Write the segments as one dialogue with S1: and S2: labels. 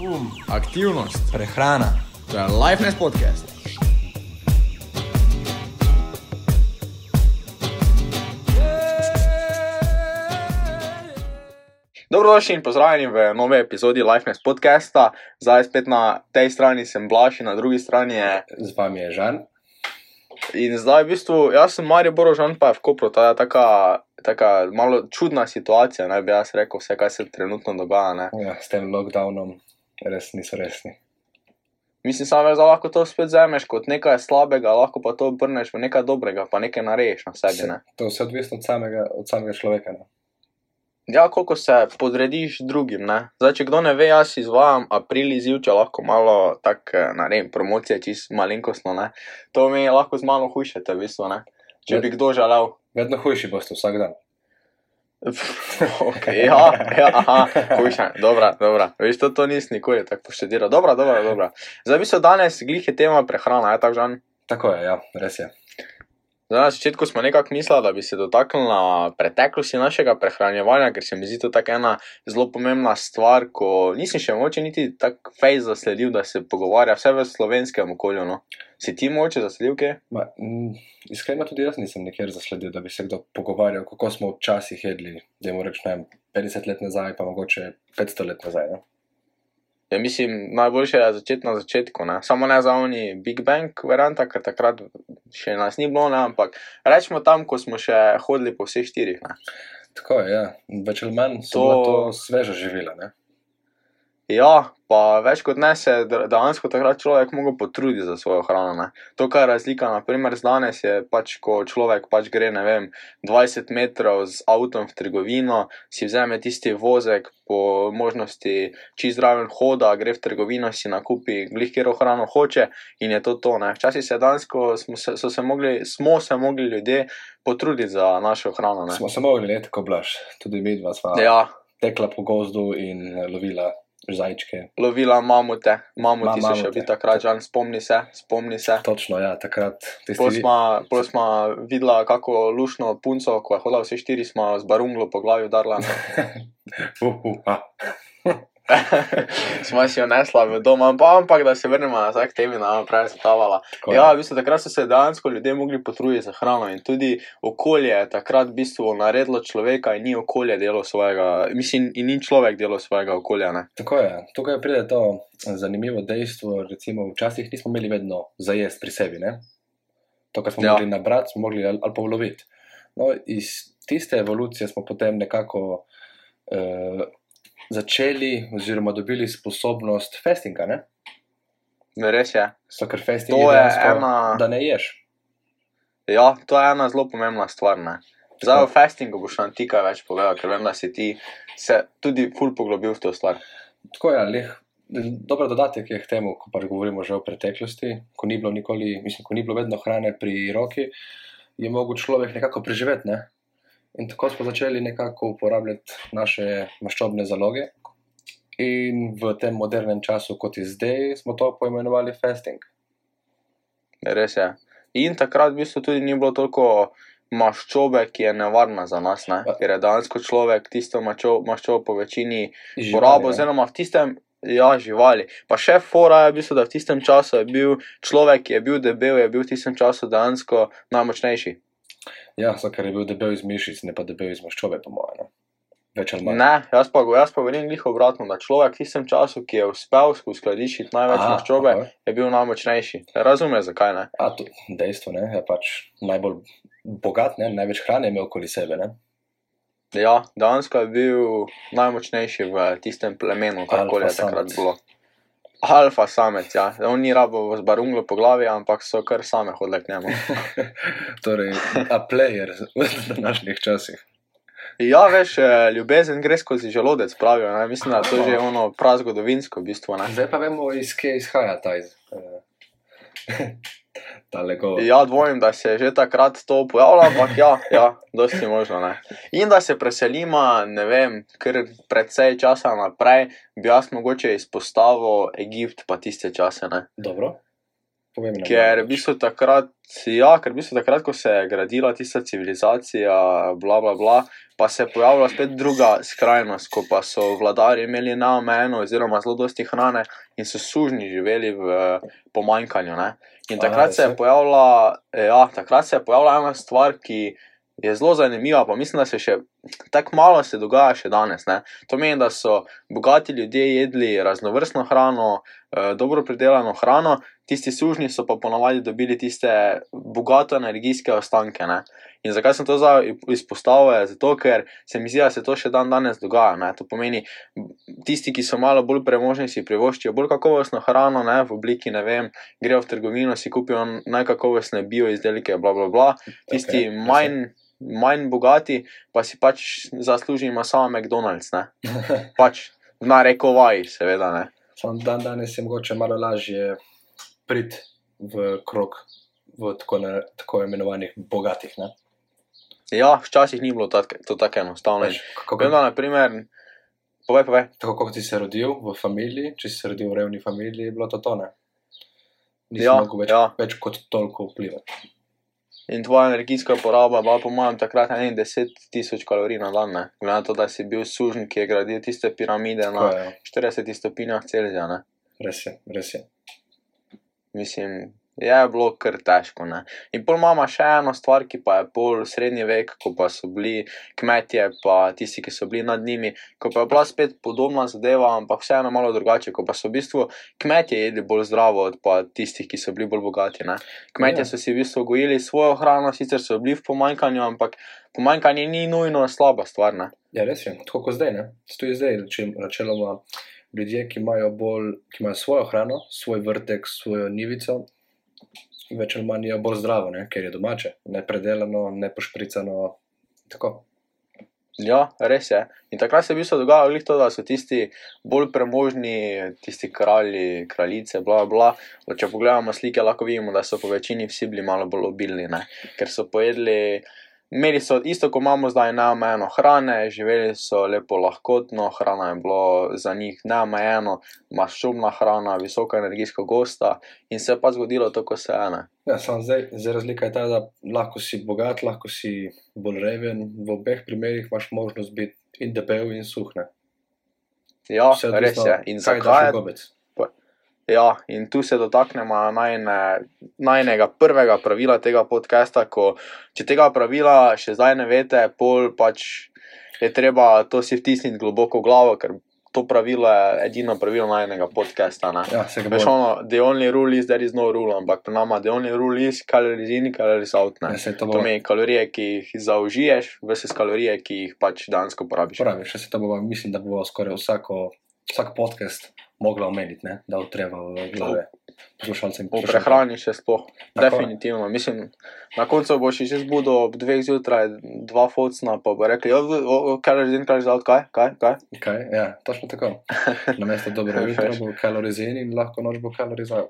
S1: Um, aktivnost,
S2: prehrana,
S1: to je Lifeness podcast. Dobrodošli in pozdravljeni v novi epizodi Lifeness podcasta. Zdaj spet na tej strani sem Blaž in na drugi strani je.
S2: z vami je Žan.
S1: In zdaj v bistvu, jaz sem Marijo Borožan, pa je v Kopru, je taka, taka malo čudna situacija, naj bi jaz rekel, vse, kaj se trenutno dogaja. Ne.
S2: Ja, s tem lockdownom res niso resni.
S1: Mislim, samo da lahko to spet vzameš kot nekaj slabega, lahko pa to obrneš v nekaj dobrega, pa nekaj narediš na sebi. Ne.
S2: To je vse odvisno od samega, od samega človeka. Ne?
S1: Ja, koliko se podrediš drugim. Ne? Zdaj, če kdo ne ve, jaz izvajam april izziv, če lahko malo tako eh, naredim promocije, čist malenkostno. Ne? To mi je lahko z malo hujšete, v bistvu. Ne? Če bi kdo želel.
S2: Vedno hujši boste vsak dan.
S1: okay, ja, ja, aha, hujša, dobra, dobra. Veš, to, to nisi nikoli tako poštediral. Dobra, dobra, dobra. Zdaj, v bistvu danes glih je tema prehrana, je tako žan?
S2: Tako je, ja, res je.
S1: Zdaj, na začetku smo nekako mislili, da bi se dotaknili preteklosti našega prehranjevanja, ker se mi zdi to tako ena zelo pomembna stvar, ko nisem še moče niti tako fejs zasledil, da se pogovarja vse v slovenskem okolju. No. Si ti moče zasledil, kaj?
S2: Ma, mm, iskreno tudi jaz nisem nikjer zasledil, da bi se kdo pogovarjal, kako smo včasih jedli, da jim rečem 50 let nazaj, pa mogoče 500 let nazaj. Ne?
S1: Ja, mislim, najboljše je začeti na začetku. Ne? Samo ne za oni Big Bang varianta, ker takrat še nas ni bilo, ne? ampak rečemo tam, ko smo še hodili po vseh štirih. Ne?
S2: Tako je, ja. več ali manj so
S1: To-
S2: to, sveže živila. Ne?
S1: Ja, pa več kot ne se dejansko takrat človek mogel potruditi za svojo hrano. Ne? To, kar je razlika, naprimer, z danes je pač, ko človek pač gre, ne vem, 20 metrov z avtom v trgovino, si vzame tisti vozek, po možnosti čist zraven hoda, gre v trgovino, si nakupi glih, kjer hrano hoče in je to to. Ne? Včasih se je dejansko, smo se, se mogli, smo se mogli ljudje potruditi za našo hrano. Ne?
S2: Smo se mogli let, ko blaš, tudi mi dva sva
S1: Ja,
S2: tekla po gozdu in lovila zajčke.
S1: lovila mamute, mamuti
S2: Ma-
S1: še
S2: mamute.
S1: bili takrat, žal, spomni se, spomni se.
S2: Točno, ja, takrat
S1: Pol
S2: vi-
S1: smo, videla, kako lušno punco, ko je hodila vse štiri, smo z barunglo po glavi udarila.
S2: Uh, uh, ah.
S1: Smo si jo nesla v dom, ampak, da se vrnemo nazaj k temi, nam prej zatavala.
S2: Tako je.
S1: Ja, v bistvu takrat so se dejansko ljudje mogli potruditi za hrano in tudi okolje je takrat v bistvu naredilo človeka in ni okolje delo svojega, mislim, in ni človek delo svojega okolja. Ne?
S2: Tako je. Tukaj pride to zanimivo dejstvo. Recimo, včasih nismo imeli vedno za jesti pri sebi. Ne? To, kar smo
S1: Ja.
S2: ja. mogli nabrati, smo mogli ali, ali pa uloviti. No, iz tiste evolucije smo potem nekako uh, začeli, oziroma dobili sposobnost fastinga. Ne?
S1: Res je.
S2: So, ker fasting
S1: To
S2: je
S1: je
S2: dejansko,
S1: ena-
S2: da ne ješ.
S1: Ja, to je ena zelo pomembna stvar. Ne? Zdaj o fastingu boš nam ti kaj več povedal, ker vem, da si ti se tudi ful poglobil v to stvar.
S2: Tako je, leh. Dober dodatek je k temu, ko pač govorimo že o preteklosti, ko ni bilo nikoli, mislim, ko ni bilo vedno hrane pri roki, je mogel človek nekako preživeti. Ne? In tako smo začeli nekako uporabljati naše maščobne zaloge. In v tem modernem času, kot je zdaj, smo to poimenovali fasting.
S1: Res je. In takrat v bistvu tudi ni bilo toliko maščobe, ki je nevarna za nas, ne?
S2: Ja.
S1: ker je dejansko človek tisto maščo- maščobo po večini
S2: Živali,
S1: porabo,
S2: ne.
S1: oziroma v tistem. Ja, živali. Pa še fora je, v bistvu, da v tistem času je bil človek, ki je bil debel, je bil v tistem času dejansko najmočnejši.
S2: Ja, zato ker je bil debel iz mišic, ne pa debel iz maščobe, po mojem. Ne? Več ali manj.
S1: Ne, jaz pa, jaz pa govorim glih obratno, da človek v tistem času, ki je uspel uskladišiti največ
S2: Aha,
S1: maščobe,
S2: aha.
S1: je bil najmočnejši. Razumeš, zakaj ne?
S2: A, to, dejstvo ne, je pač najbolj bogat, ne? največ hrane je imel okoli sebe. Ne?
S1: Ja, dejansko je bil najmočnejši v tistem plemenu, karkoli je takrat bilo. Alfa samec, ja. On ni rabo z barunglo po glavi, ampak so kar same hodile k njemu.
S2: torej, a player v današnjih časih.
S1: Ja, veš, eh, ljubezen gre skozi želodec, pravijo. Ne? Mislim, da je to že ono prazgodovinsko v bistvu. Ne?
S2: Zdaj pa vemo, iz kje izhaja ta iz. Ta lego.
S1: Ja, dvomim, da se je že takrat to pojavilo, ampak ja, ja dosti možno. Ne? In da se preselimo, ne vem, ker predvsej časa naprej, bi jaz mogoče izpostavil Egipt, pa tiste čase. Ne?
S2: Dobro. povem.
S1: Ker v bistvu takrat, ja, ker v bistvu takrat, ko se je gradila tista civilizacija, bla, bla, bla, pa se je pojavila spet druga skrajnost, ko pa so vladari imeli neomejeno oziroma zelo dosti hrane in so sužni živeli v pomanjkanju. Ne? In takrat se je? pojavila, ja, takrat se je pojavila ena stvar, ki je zelo zanimiva, pa mislim, da se še tako malo se dogaja še danes. Ne? To pomeni, da so bogati ljudje jedli raznovrstno hrano, eh, dobro pridelano hrano, tisti sužni so pa ponavadi dobili tiste bogato energijske ostanke. Ne? In zakaj sem to izpostavil? Zato, ker se mi zdi, da se to še dan danes dogaja. Ne? To pomeni, tisti, ki so malo bolj premožni, si privoščijo bolj kakovostno hrano, ne? v obliki, ne vem, grejo v trgovino, si kupijo najkakovostne bio izdelke, bla, bla, bla. Tisti okay, manj, manj bogati pa si pač zaslužimo samo McDonald's. Ne? Pač v narekovaji, seveda. Ne?
S2: Samo dan danes je mogoče malo lažje priti v krog v tako, ne, tako imenovanih bogatih. Ne?
S1: Ja, včasih ni bilo tak, to tako enostavno.
S2: Veš, kako,
S1: Vem, da, naprimer, povej, povej.
S2: tako kot si se rodil v familiji, če si se rodil v revni familiji, je bilo to tone. Nisi
S1: Ja,
S2: mogel več,
S1: ja.
S2: več kot toliko vplivati.
S1: In tvoja energijska poraba je bila, po mojem, takrat 10 tisoč kalorij na dan. Glede na to, da si bil sužen, ki je gradil tiste piramide
S2: Tako
S1: na
S2: je, ja.
S1: 40 stopinjah Celzija. Ne.
S2: res je, res je.
S1: Mislim, je bilo kar težko. Ne. In pol imamo še eno stvar, ki pa je pol srednji vek, ko pa so bili kmetje, pa tisti, ki so bili nad njimi, ko pa je bila spet podobna zadeva, ampak vseeno malo drugače, ko pa so v bistvu kmetje jedli bolj zdravo od pa tistih, ki so bili bolj bogati. Ne. Kmetje
S2: Ja.
S1: so si v bistvu gojili svojo hrano, sicer so bili v pomanjkanju, ampak pomanjkanje ni nujno slaba stvar. Ne.
S2: Ja, res je, tako kot zdaj. Ne? Tudi zdaj, če načeloma ljudje, ki imajo, bolj, ki imajo svojo hrano, svoj vrtek, svojo nivico, več ali manj je bolj zdravo, ne? ker je domače, ne predelano, ne pošpricano. Tako.
S1: Ja, res je. In takrat se je v bistvu dogajalo to, da so tisti bolj premožni, tisti kralji, kraljice, bla, bla. Če pogledamo slike, lahko vidimo, da so po večini vsi bili malo bolj obilni, ne? ker so pojedli. Imeli so isto, kot imamo zdaj, neomejeno hrane, živeli so lepo lahkotno, hrana je bila za njih neomejeno, maščobna hrana, visoka energijska gosta in se je pa zgodilo to, ko se ene.
S2: Ja, samo zdaj, zdaj razlika je ta, da lahko si bogat, lahko si bolj reven. V obeh primerih imaš možnost biti in debel in suhne.
S1: Ja, res je. In zakaj je
S2: Gobec?
S1: Ja, in tu se dotaknemo najne, najnega prvega pravila tega podcasta. Ko, če tega pravila še zdaj ne veste, pol pač je treba to si vtisniti globoko v glavo, ker to pravilo je edino pravilo najnega podcasta. Ne?
S2: Ja, se ga
S1: Veš, ono, the only rule is there is no rule, ampak pri nama the only rule is calories in, calories out. Ne?
S2: Ja, se to
S1: To
S2: bo.
S1: pomeni kalorije, ki jih zaužiješ, vse kalorije, ki jih pač dejansko porabiš.
S2: Pravi, še se to bo, mislim, da bo skoraj vsako, vsak podcast mogla omeniti, ne? da utreva v glave poslušalcem. in
S1: O
S2: poslušalkam.
S1: prehrani še sploh.
S2: Tako.
S1: Definitivno. Mislim, na koncu boš že zbudil ob dveh zjutraj, dva focna, pa bo rekel, kaj je že kaj za kaj, kaj, kaj.
S2: Kaj? Ja, točno tako. Na mesto dobro jutro bo kalorizin in lahko noč bo kalorizat.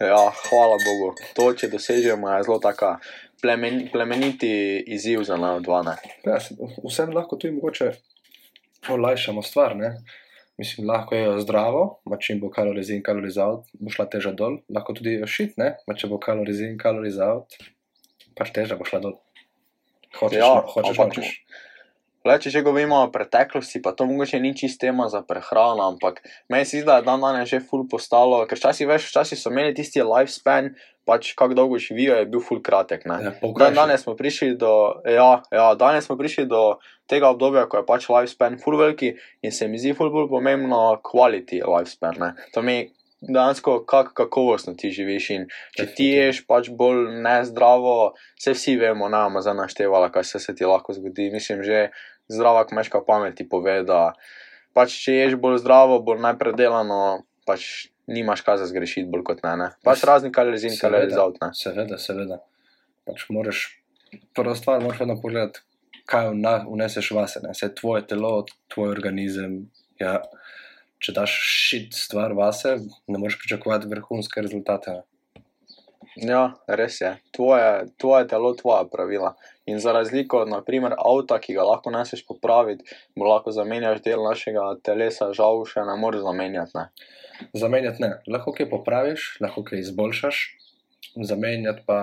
S1: Ja, hvala Bogu. To, če dosežemo, je zelo taka plemen, plemeniti izziv za nas dva.
S2: Ja, se- vsem lahko tudi mogoče olajšamo stvar. Ne? Mislim, lahko je zdravo, ma čim bo kalorizin, kalorizat, bo šla teža dol, lahko tudi šit, ne, ma če bo kalorizin, kalorizat, pač teža bo šla dol. Hočeš,
S1: Ja,
S2: no, hočeš,
S1: ampak-
S2: nočeš.
S1: Le, če že govorimo o preteklosti, pa to mogoče ni čist tema za prehrano, ampak meni se zdi, da je dan danes že ful postalo, ker včasih veš, včasih so imeli tisti lifespan, pač kako dolgo živijo, je bil ful kratek. Ne?
S2: Ja,
S1: Dan, danes smo prišli do, ja, ja, danes smo prišli do tega obdobja, ko je pač lifespan full veliki in se mi zdi full bolj pomembno quality lifespan. Ne. To mi dejansko, kako kakovostno ti živiš in če ti ješ pač bolj nezdravo, se vsi vemo, bomo zdaj naštevala, kaj se, se ti lahko zgodi. Mislim, že zdrava kmečka pamet ti pove, da pač če ješ bolj zdravo, bolj nepredelano, pač nimaš kaj za zgrešiti bolj kot ne. ne. Pač razni kalorizin,
S2: Seveda.
S1: kalorizat. Ne.
S2: Seveda, seveda. Pač moraš, prva stvar, moraš vedno pogledati, kaj vneseš vase. Ne? Vse tvoje telo, tvoj organizem. Ja, če daš šit stvar vase, ne moreš pričakovati vrhunske rezultate. Ne?
S1: Ja, res je. Tvoje, tvoje telo, tvoja pravila. In za razliko od, naprimer, avta, ki ga lahko neseš popraviti, mu lahko zamenjaš del našega telesa, žal še ne moreš zamenjati. Ne?
S2: Zamenjati ne, lahko kaj popraviš, lahko kaj izboljšaš, zamenjati pa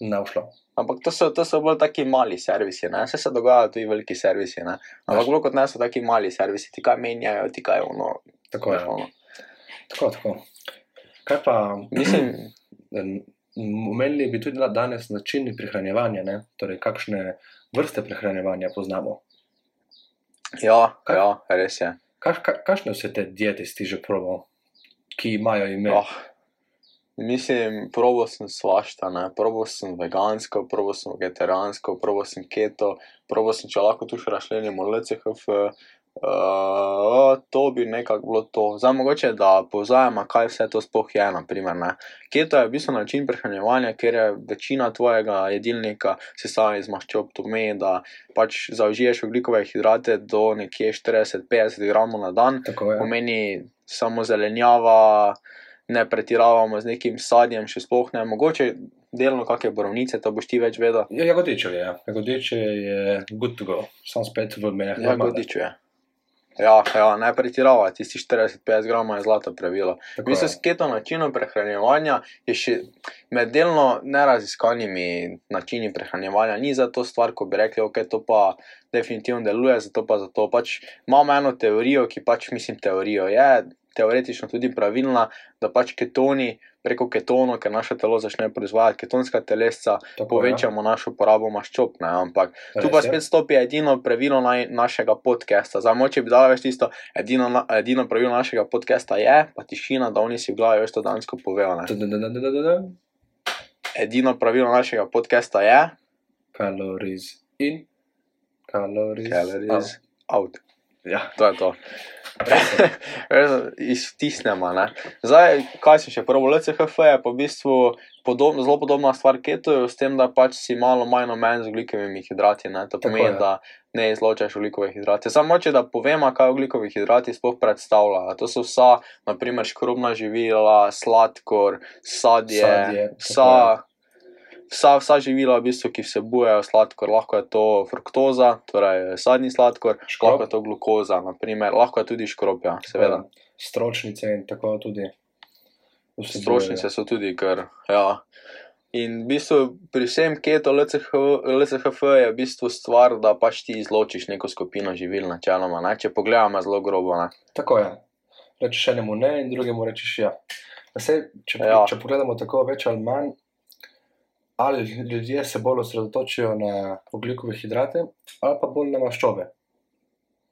S2: ne všlo.
S1: Ampak to so, to so bolj taki mali servisi, ne? Vse se dogajajo tudi veliki servisi, ne? Ampak bolj kot ne so taki mali servisi, ti kaj menjajo, ti kaj ono.
S2: Tako je.
S1: ono.
S2: Tako, tako. Kaj pa,
S1: Mislim,
S2: omenili bi tudi danes načini prehranjevanja, ne? torej kakšne vrste prehranjevanja poznamo.
S1: ja,
S2: Kaj?
S1: ja, res je.
S2: Kaš, ka, kakšne vse te diete si že probal, ki imajo ime?
S1: Oh, mislim, probal sem svašta, ne? probal sem vegansko, probal sem vegetarijansko, probal sem keto, probal sem, če lahko tu še rašlenimo LCHF. Uh, to bi nekako bilo to. Zdaj, mogoče da povzamemo, kaj vse to sploh je. Naprimer, ne. Keto je v bistvu način prehranjevanja, kjer je večina tvojega jedilnika sestavljena iz maščob, to pomeni, da pač zaužiješ oglikove hidrate do nekje 40-50 gramov na dan,
S2: Tako je.
S1: pomeni samo zelenjava, ne pretiravamo z nekim sadjem, še sploh ne, mogoče delno kakšne borovnice, to boš ti več vedel.
S2: Ja, jagodičev je. Jagodiče je good to go, sam spet v menjah.
S1: Ja, godičuje. Ja, ja, ne pretiravati, tisti 40-50 gramov je zlato pravilo. V bistvu s keto načinom prehranjevanja je še med delno neraziskanimi načini prehranjevanja. Ni za to stvar, ko bi rekli, ok, to pa definitivno deluje, zato pa zato. Pač imamo eno teorijo, ki pač mislim teorijo je. Teoretično tudi pravilna, da pač ketoni preko ketonov, ker naše telo začne proizvajati ketonska telesca, povečamo našo porabo maščob. Ne? Ampak Tu pa spet stopi edino pravilo naj, našega podcasta. Zdaj, moče bi dala več tisto, edino, edino pravilo našega podcasta je, pa tišina, da oni si v glavi več to dansko povejo. Edino pravilo našega podcasta je,
S2: Calories in, calories,
S1: calories out.
S2: out. Ja,
S1: To je to. Iztisnemo. Ne? Zdaj, kaj si še prvo, LCHF je pa v bistvu podobno, zelo podobna stvar ketoju, s tem, da pač si malo manj omejen z oglikovimi hidrati. Ne? To pomeni, da ne izločaš oglikove hidrate. Samo če da povemo, kaj oglikovi hidrati sploh predstavljajo. To so vsa, naprimer, škrobna živila, sladkor, sadje,
S2: Sadje,
S1: vsa. Vsa, vsa živila, v bistvu, ki vsebujejo sladkor, lahko je to fruktoza, torej sadni sladkor,
S2: Škrob.
S1: lahko je to glukoza, naprimer, lahko je tudi škrob, ja, seveda.
S2: Stročnice in tako tudi. vsebujejo.
S1: Strošnice so tudi, ker. Ja. In v bistvu pri vsem keto LCH, LCHF je v bistvu stvar, da pač ti izločiš neko skupino živil, načeloma. Ne? Če pogledamo zelo grobo. Ne?
S2: Tako je. Rečeš enemu ne, in drugemu rečeš ja. Sej, če,
S1: Ja.
S2: ja. če pogledamo tako več ali manj, ali ljudje se bolj osredotočijo na oglikove hidrate, ali pa bolj na maščobe.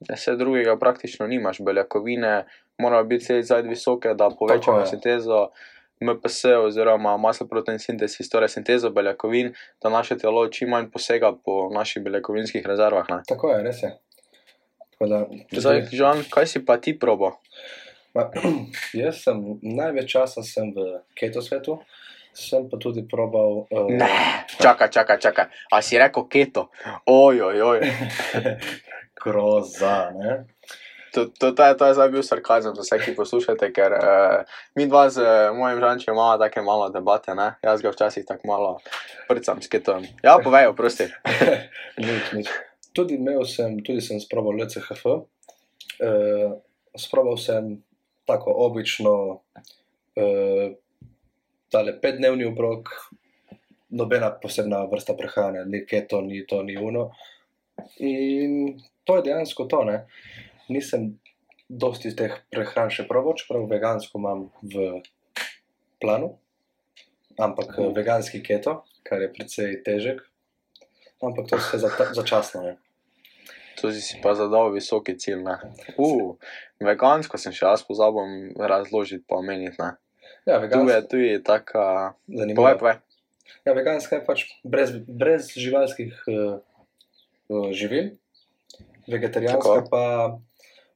S1: Vse drugega praktično nimaš, beljakovine morajo biti zdaj visoke, da povečamo sintezo MPS oziroma masloprotein sintesis, torej sintezo beljakovin, da naše telo čim manj posega po naših beljakovinskih rezervah. Ne?
S2: Tako je, res je. Tako Da,
S1: Zdaj, Žan, kaj si pa ti probo?
S2: Ma, jaz sem največ časa sem v keto svetu, sem pa tudi probal. Uh,
S1: Ne, čakaj, čakaj, čakaj. A si rekel keto? Oj, oj.
S2: Groza, ne?
S1: To, to, to, je, to je zdaj bil sarkazem za vse, ki poslušate, ker uh, mi dva z uh, mojim žančem imamo take malo debate, ne? jaz ga včasih tako malo prcam s ketom. Ja, povej, prosti.
S2: nič, nič. Tudi imel sem, tudi sem sprobal LCHF. Uh, sprobal sem tako obično, uh, tale petdnevni obrok, nobena posebna vrsta prehrane, ni keto, ni to, ni uno. In to je dejansko to. Ne? Nisem dosti teh prehran še probal, čeprav vegansko imam v planu, ampak uh. veganski keto, kar je precej težek. Ampak to je vse za, začasno. Ne?
S1: To si pa zadal visoki cilj. ne. Uh, vegansko sem še jaz pozabil razložiti, pa omeniti.
S2: Ja,
S1: Tu je
S2: veganska,
S1: tudi taka.
S2: zanimivo.
S1: Povej, povej.
S2: Ja, veganska je pač brez, brez živalskih uh, uh, živil, vegetarijanska
S1: Tako.
S2: pa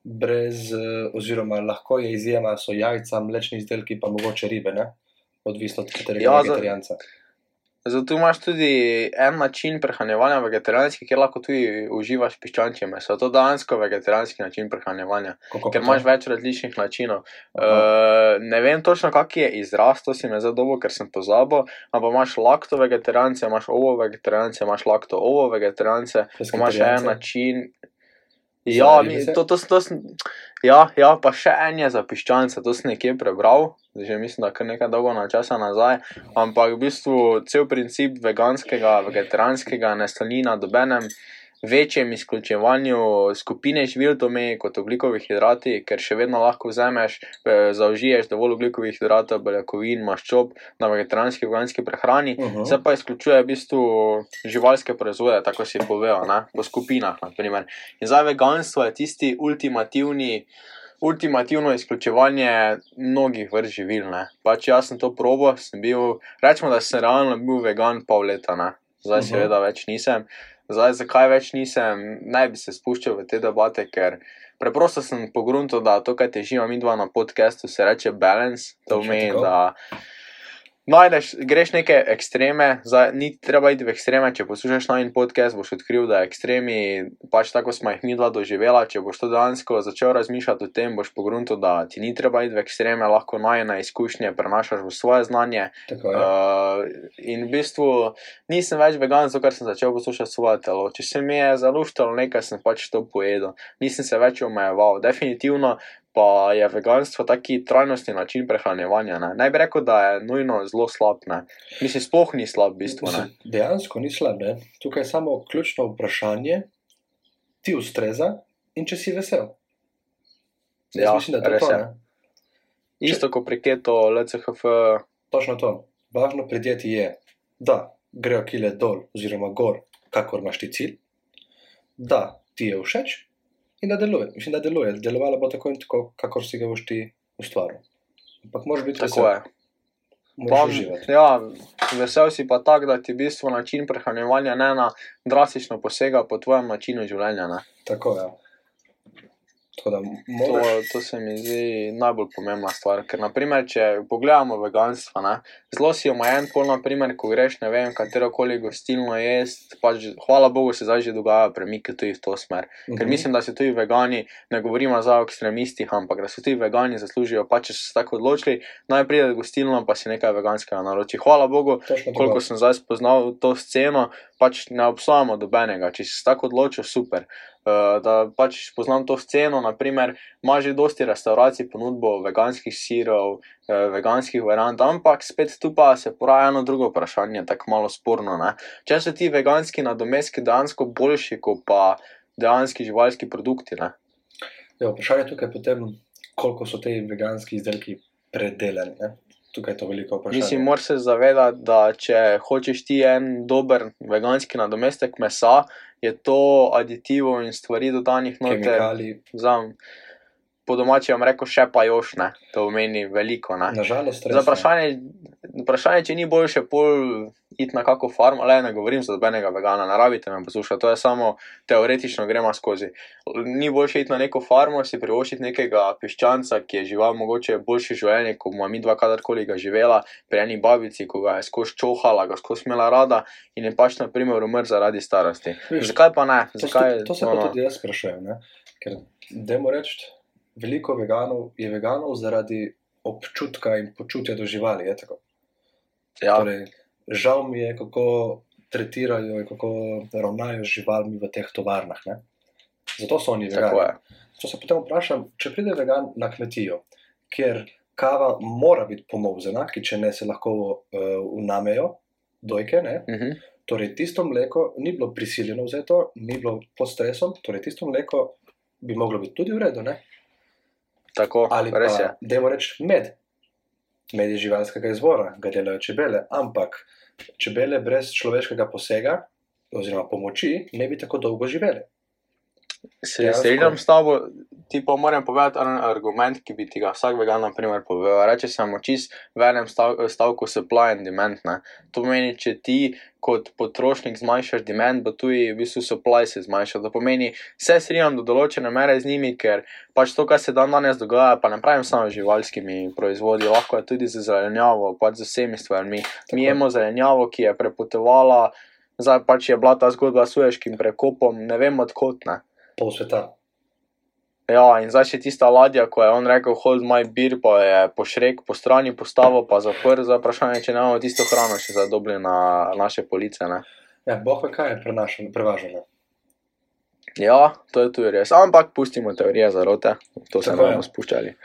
S2: brez, uh, oziroma lahko je izjema, so jajca, mlečni izdelki, pa mogoče ribe, ne? odvisno od katerega
S1: Ja,
S2: ja,
S1: za-
S2: vegetarijanca.
S1: Zato imaš tudi en način prehranevanja vegetarijanski, kjer lahko tudi uživaš piščančje meso. To je dejansko vegetarijanski način prehranevanja,
S2: Kako
S1: ker imaš
S2: to?
S1: več različnih načinov. Uh, ne vem točno, kak je izraz, to si me zadovo, ker sem pozabil, ampak imaš lakto vegetarijance, imaš ovo vegetarijance, imaš lakto ovo vegetarijance, imaš še en način. Ja, mi, to, to, to, sem- ja, ja, pa še en je za piščance, to sem nekje prebral, že mislim, da kar nekaj dolgo na časa nazaj, ampak v bistvu cel princip veganskega, vegetarijanskega ne sloni na dobenem večjem izključevanju skupine živil, meni kot oglikovi hidrati, ker še vedno lahko vzameš, eh, zaužiješ dovolj oglikovih hidratov, beljakovin, maščob na vegetarijanski, veganski prehrani.
S2: Mhm.
S1: Se pa izključuje v bistvu živalske proizvode, tako si povedal, ne? po skupinah. Naprimer. In zdaj veganstvo je tisti ultimativni, ultimativno izključevanje mnogih vrst živil. Ne? Pač jaz sem to probo, sem bil, rečemo, da sem realno bil vegan pol leta, ne? zdaj
S2: Mhm.
S1: seveda več nisem. Zdaj, zakaj več nisem, ne bi se spuščal v te debate, ker preprosto sem pogruntil, da to, kar težimo mi dva na podkastu, se reče balance. To pomeni, da najdeš, greš neke ekstreme, zdaj, ni treba iti v ekstreme. Če poslušaš najmen podcast, boš odkril, da ekstremi, pač tako smo jih mi dva doživela. Če boš to dejansko začel razmišljati o tem, boš pogruntil, da ti ni treba iti v ekstreme, lahko najne izkušnje prenašaš v svoje znanje.
S2: Tako je.
S1: Uh, in v bistvu nisem več vegan, zato ker sem začel poslušati svoje telo. Če se mi je zaluštalo nekaj, sem pač to pojedel. Nisem se več omejeval. Definitivno pa je veganstvo taki trajnostni način prehranevanja. Ne, ne bi rekel, da je nujno zelo slab. Ne. Mislim, sploh ni slab, v bistvu. Ne.
S2: Dejansko ni slab, ne? tukaj je samo ključno vprašanje, ti ustreza in če si vesel. Jaz
S1: Ja,
S2: mislim, da je to
S1: res
S2: to.
S1: je.
S2: ne.
S1: Isto kot pri keto, LCHF,
S2: Točno to. Važno pri dieti je, da grejo kile dol oziroma gor, kakor imaš ti cilj, da ti je všeč in da deluje. Mislim, da deluje. Delovalo bo tako in tako, kakor si ga boš ti ustvaril. Ampak moraš biti
S1: tako
S2: uživati.
S1: ja, vesel si pa tak, da ti v bistvu način prehranevanja ne na drastično posega po tvojem načinu življenja. Ne.
S2: Tako je. Da
S1: To, to se mi zdi najbolj pomembna stvar. Ker, naprimer, če pogledamo veganstvo, ne, zelo si omejen, pol, naprimer, ko greš, ne vem, katero koli gostilno jesti, pač, hvala Bogu, se zdaj že dogaja premik tudi v to smer. Ker
S2: Mhm.
S1: mislim, da se tudi vegani, ne govorimo o ekstremistih, ampak da se tudi vegani zaslužijo, pa če so se tako odločili, naj pride v gostilno, pa si nekaj veganskega naroči. Hvala Bogu, koliko sem zdaj spoznal to sceno, pač ne obsojamo dobenega. Če si tako odločil, super. Uh, da pač poznam to sceno, naprimer, ima že dosti restauracij ponudbo veganskih sirov, uh, veganskih variant, ampak spet tu pa se poraja eno drugo vprašanje, tako malo sporno. Ne? Če so ti veganski nadomestki dejansko boljši kot pa dejanski živalski produkti? Ne?
S2: Ja, vprašanje tukaj je potem, koliko so ti veganski izdelki predelani. Ne? Tukaj to veliko vprašanje.
S1: Mislim, moraš se zavedati, da če hočeš ti en dober veganski nadomestek mesa, je to aditivov in stvari dodanih noter.
S2: kemikali,
S1: Znam, po domači vam rekel, še pa još ne, to pomeni veliko. Ne.
S2: nažalost, res.
S1: Za vprašanje, vprašanje, če ni boljše pol iti na kako farmo, le ne govorim za dobenega vegana, ne rabite me poslušati, to je samo teoretično gremo skozi. Ni boljše iti na neko farmo, si privoščiti nekega piščanca, ki je žival mogoče boljše življenje, kot bomo mi dva kadarkoli ga živela, pri eni babici, ko ga je skozi čohala, ga skozi imela rada in je pač na primer umrl zaradi starosti.
S2: Viš,
S1: Zakaj pa ne?
S2: To,
S1: Zakaj,
S2: to se
S1: no,
S2: pa tudi jaz sprašujem. Ne? Ker, dajmo reči, veliko veganov je veganov zaradi občutka in počutja do živali.
S1: Ja,
S2: Torej, žal mi je, kako tretirajo in kako ravnajo z živalmi v teh tovarnah. Ne? Zato so oni vegani. To se potem vprašam, če pride vegan na kmetijo, kjer kava mora biti pomozena, ki če ne se lahko uh, unamejo, dojke, ne?
S1: Mhm.
S2: torej tisto mleko ni bilo prisiljeno vzeto, ni bilo pod stresom, torej tisto mleko bi moglo biti tudi v redu. Ne?
S1: Tako,
S2: Ali
S1: res je.
S2: pa, dajmo reči, med. Med je živalskega izvora, ga delajo čebele, ampak čebele brez človeškega posega oziroma pomoči ne bi tako dolgo živele.
S1: Se
S2: Dejansko.
S1: strinjam s tabo, ti pa moram povedati en argument, ki bi ti ga vsak vegan, na primer, povedal. Reče samo čist v enem stav, stavku supply and demand. Ne. To pomeni, če ti kot potrošnik zmanjšaš demand, bo tudi v bistvu supply se zmanjša. To pomeni, se strinjam do določene mere z njimi, ker pač to, kar se dan danes dogaja, pa ne pravim samo živalskimi proizvodi, lahko je tudi z zelenjavo, pač z vsemi stvarmi. Mi jemo zelenjavo, ki je prepotovala, zdaj pač je bila ta zgodba s Sueškim prekopom, ne vem odkot ne.
S2: Pol sveta.
S1: Ja, in zdaj še tista ladja, ko je on rekel, hold my beer, pa je pošrek po strani postavil, pa zaprl, za vprašanje, če ne imamo tisto hrano še zadobili na naše police. Ne?
S2: Ja, boh ve, kaj je prevažano.
S1: Ja, to je tudi res. Ampak pustimo teorije zarote, to se
S2: Tako
S1: bomo spuščali.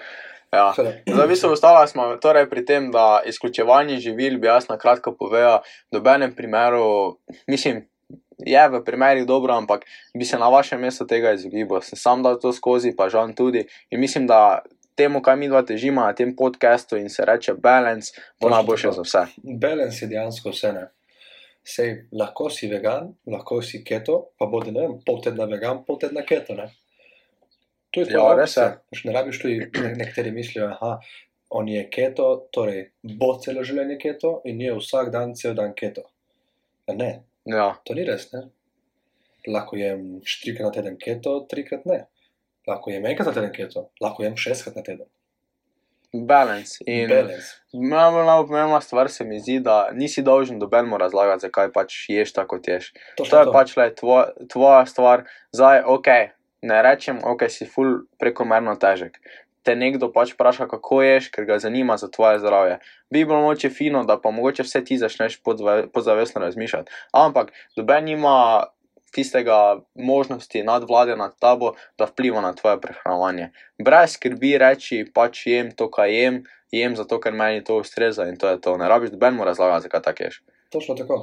S1: Ja. Zdaj, bistvu, ostala smo torej pri tem, da izključevanje živil bi jaz na kratko povedal, v nobenem primeru, mislim, je v primerih dobro, ampak bi se na vašem mestu tega izogibal. Sem sam dal to skozi, pa žal tudi. In mislim, da temu, kaj mi dva težimo na tem podkastu in se reče balance, bo najboljše za vse.
S2: Balance je dejansko vse. Ne? Sej, lahko si vegan, lahko si keto, pa bodi ne vem, pol tedna vegan, pol tedna keto. Ne? To je
S1: Ja, res
S2: Ne rabiš tudi, ne- nekateri mislijo, da on je keto, torej bo celo življenje keto in je vsak dan cel dan keto. Ne,
S1: Ja,
S2: to ni res. Ne? Lahko jem štirikrat na teden keto, trikrat ne. Lahko jem enkrat na teden keto, lahko jem šestkrat na teden.
S1: balance. In
S2: Balance.
S1: najbolj najpomembnejša stvar se mi zdi, da nisi dolžen dobenemu razlagati, zakaj pač ješ tako, kot ješ.
S2: Točno
S1: To je pač le tvoja, tvoja stvar. Zdaj, ok, ne rečem, ok, si ful prekomerno težek. Te nekdo pač vpraša, kako ješ, ker ga zanima za tvoje zdravje. Bi bilo moče fino, da pa mogoče vse ti začneš podzavestno razmišljati. Ampak doben nima tistega možnosti nadvlade nad tabo, da vpliva na tvoje prehranjevanje. Brez skrbi reči, pač jem to, kar jem, jem zato, ker meni to ustreza in to je to. Ne rabiš dobenemu razlagati, zakaj tako ješ.
S2: Točno tako.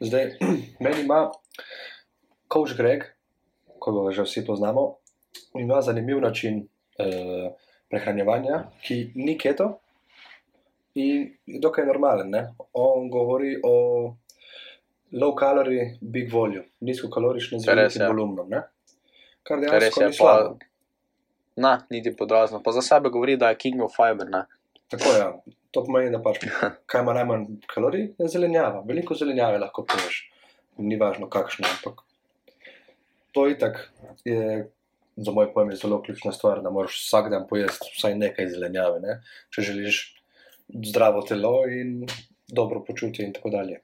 S2: Zdaj, meni ima Coach Greg, ko ga že vsi poznamo, ima zanimiv način eh, prehranjevanja, ki ni keto in je dokaj normalen. Ne? On govori o low calorie, big volume, nizkokalorične z
S1: Res
S2: velikim
S1: je.
S2: volumnom. Ne? Kar
S1: Res
S2: dejansko
S1: je,
S2: ni
S1: pa,
S2: slabo.
S1: ne, niti podrazno. Pa za sebe govori, da je king of fiber. Ne?
S2: Tako je. To pomeni, da pač, kaj ima najmanj kalorij, je zelenjava. Veliko zelenjave lahko poješ, ni važno kakšno, ampak to itak je za moj pojem je zelo ključna stvar, da moraš vsak dan pojesti vsaj nekaj zelenjave, ne? če želiš zdravo telo in dobro počutje in tako dalje.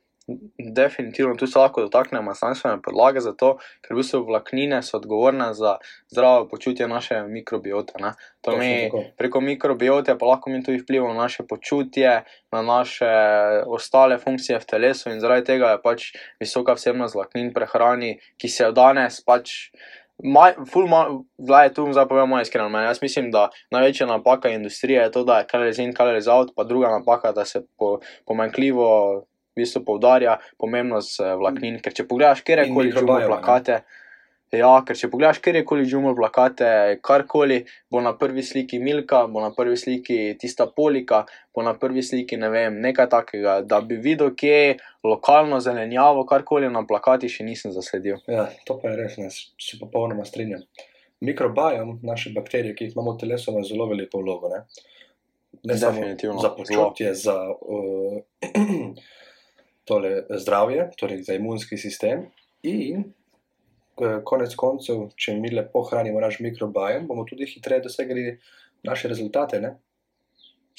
S1: Definitivno tu se lahko dotaknemo znanstvene podlage za to, ker v bistvu vlaknine so odgovorne za zdravo počutje naše mikrobiote. Ne? To mi preko mikrobiote pa lahko mi tudi vplivamo na naše počutje, na naše ostale funkcije v telesu in zaradi tega je pač visoka vsebnost vlaknin prehrani, ki se jo danes pač. Maj, ful, ma, vlaje, tu zdaj povem moje iskreno mnenje. Jaz mislim, da največja napaka industrije je to, da je calories in calories out, pa druga napaka, da se po, pomanjkljivo v bistvu poudarja pomembnost eh, vlaknin. Ker če pogledaš kjerkoli
S2: In
S1: džumo
S2: mikrobiome, ne.
S1: Ja, ker če pogledaš kjerkoli džumo plakate, karkoli, bo na prvi sliki Milka, bo na prvi sliki tista Polika, bo na prvi sliki ne vem, nekaj takega, da bi videl, kje je lokalno zelenjavo, karkoli na plakati še nisem zasledil.
S2: Ja, to pa je res, ne, se popolnoma strinjam. Mikrobiom, naše bakterije, ki jih imamo v telesu, ima zelo veliko vlogo. Ne, ne samo
S1: Definitivno,
S2: za počutje, za uh, tole zdravje, torej za imunski sistem. In konec koncev, če mi lepo hranimo naš mikrobiom, bomo tudi hitreje dosegli naše rezultate. Ne?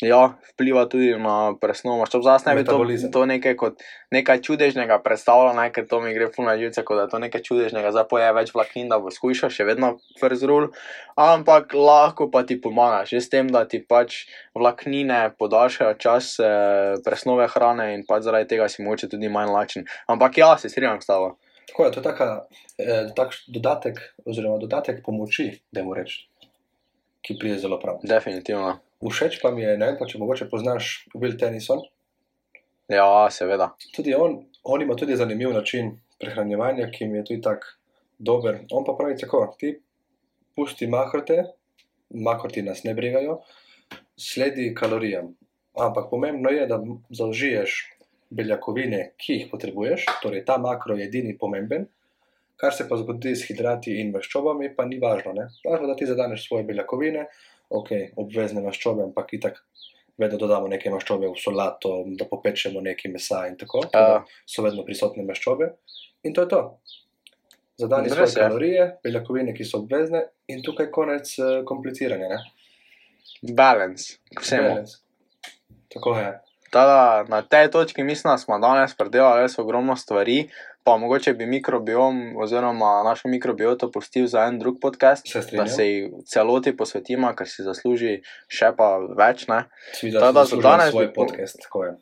S1: Ja, vpliva tudi na presnovo. Če zdaj ne bi to, to nekaj kot nekaj čudežnega predstavljal, ne, ker to mi gre puno živce, kot da je to nekaj čudežnega, zdaj poje več vlaknin, da bo skušal, še vedno first rule, ampak lahko pa ti pomaga, že s tem, da ti pač vlaknine podaljšajo čas eh, presnove hrane in pač zaradi tega si moče tudi manj lačen. Ampak ja, se strinjam s tabo.
S2: Tako je, to je taka, eh, tak dodatek, oziroma dodatek pomoči, da mu rečem, ki pride zelo prav.
S1: Definitivno.
S2: Všeč pa mi je, ne vem, pa če mogoče poznaš Will Tennyson.
S1: Ja, seveda.
S2: Tudi on, on ima tudi zanimiv način prehranjevanja, ki mi je tudi tako dober. On pa pravi tako: ti pusti makrote, makroti nas ne brigajo, sledi kalorijam. Ampak pomembno je, da zaužiješ beljakovine, ki jih potrebuješ, torej ta makro je edini pomemben, Kar se pa zgodi s hidrati in maščobami, pa ni važno. Ne? Važno, da ti zadaneš svoje beljakovine, ok, obvezne maščobe, ampak itak vedno dodamo nekaj maščobe v solato, da popečemo nekaj mesa in tako.
S1: Ja.
S2: So vedno prisotne maščobe in to je to. Zadani svoje
S1: je.
S2: kalorije, beljakovine, ki so obvezne in tukaj konec eh, kompliciranja. ne.
S1: Balance, k vsemu.
S2: Balance. Tako.
S1: Tada, na tej točki mislim, da smo danes predelali res ogromno stvari, pa mogoče bi mikrobiom oziroma našo mikrobioto pustil za en drug podcast,
S2: Se
S1: da se ji celoti posvetimo, ker si zasluži še pa več. Ne? Tada
S2: si
S1: za danes
S2: svoj podcast. tako je.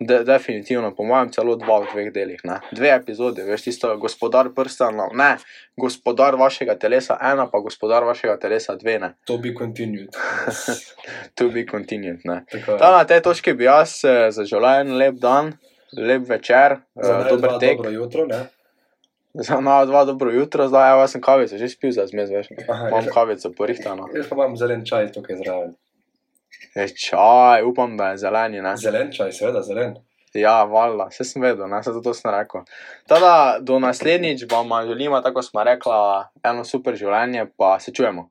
S1: De, definitivno, po mojem, celo dva v dveh delih. Ne? Dve epizode, veš, tisto gospodar prstanov, ne, gospodar vašega telesa, ena pa gospodar vašega telesa, dve, ne.
S2: To bi continued.
S1: To be continued.
S2: Je.
S1: Ta na tej točki bi jaz eh, zaželel en lep dan, lep večer, eh, dober tek.
S2: Dobro jutro, ne?
S1: Za nas dva dobro jutro, zdaj jaz sem kavico že spil za zmes, veš.
S2: Aha,
S1: Imam
S2: jaz,
S1: kavico porihtano.
S2: jaz pa imam zelen čaj tukaj zraven.
S1: Je čaj, upam, da je zeleni, ne.
S2: Zelen čaj, seveda zelen.
S1: Ja, valjda, vse sem vedel, ne, zato sem rekel. Tada, do naslednjič vam želimo, tako smo rekla, eno super življenje, pa se čujemo.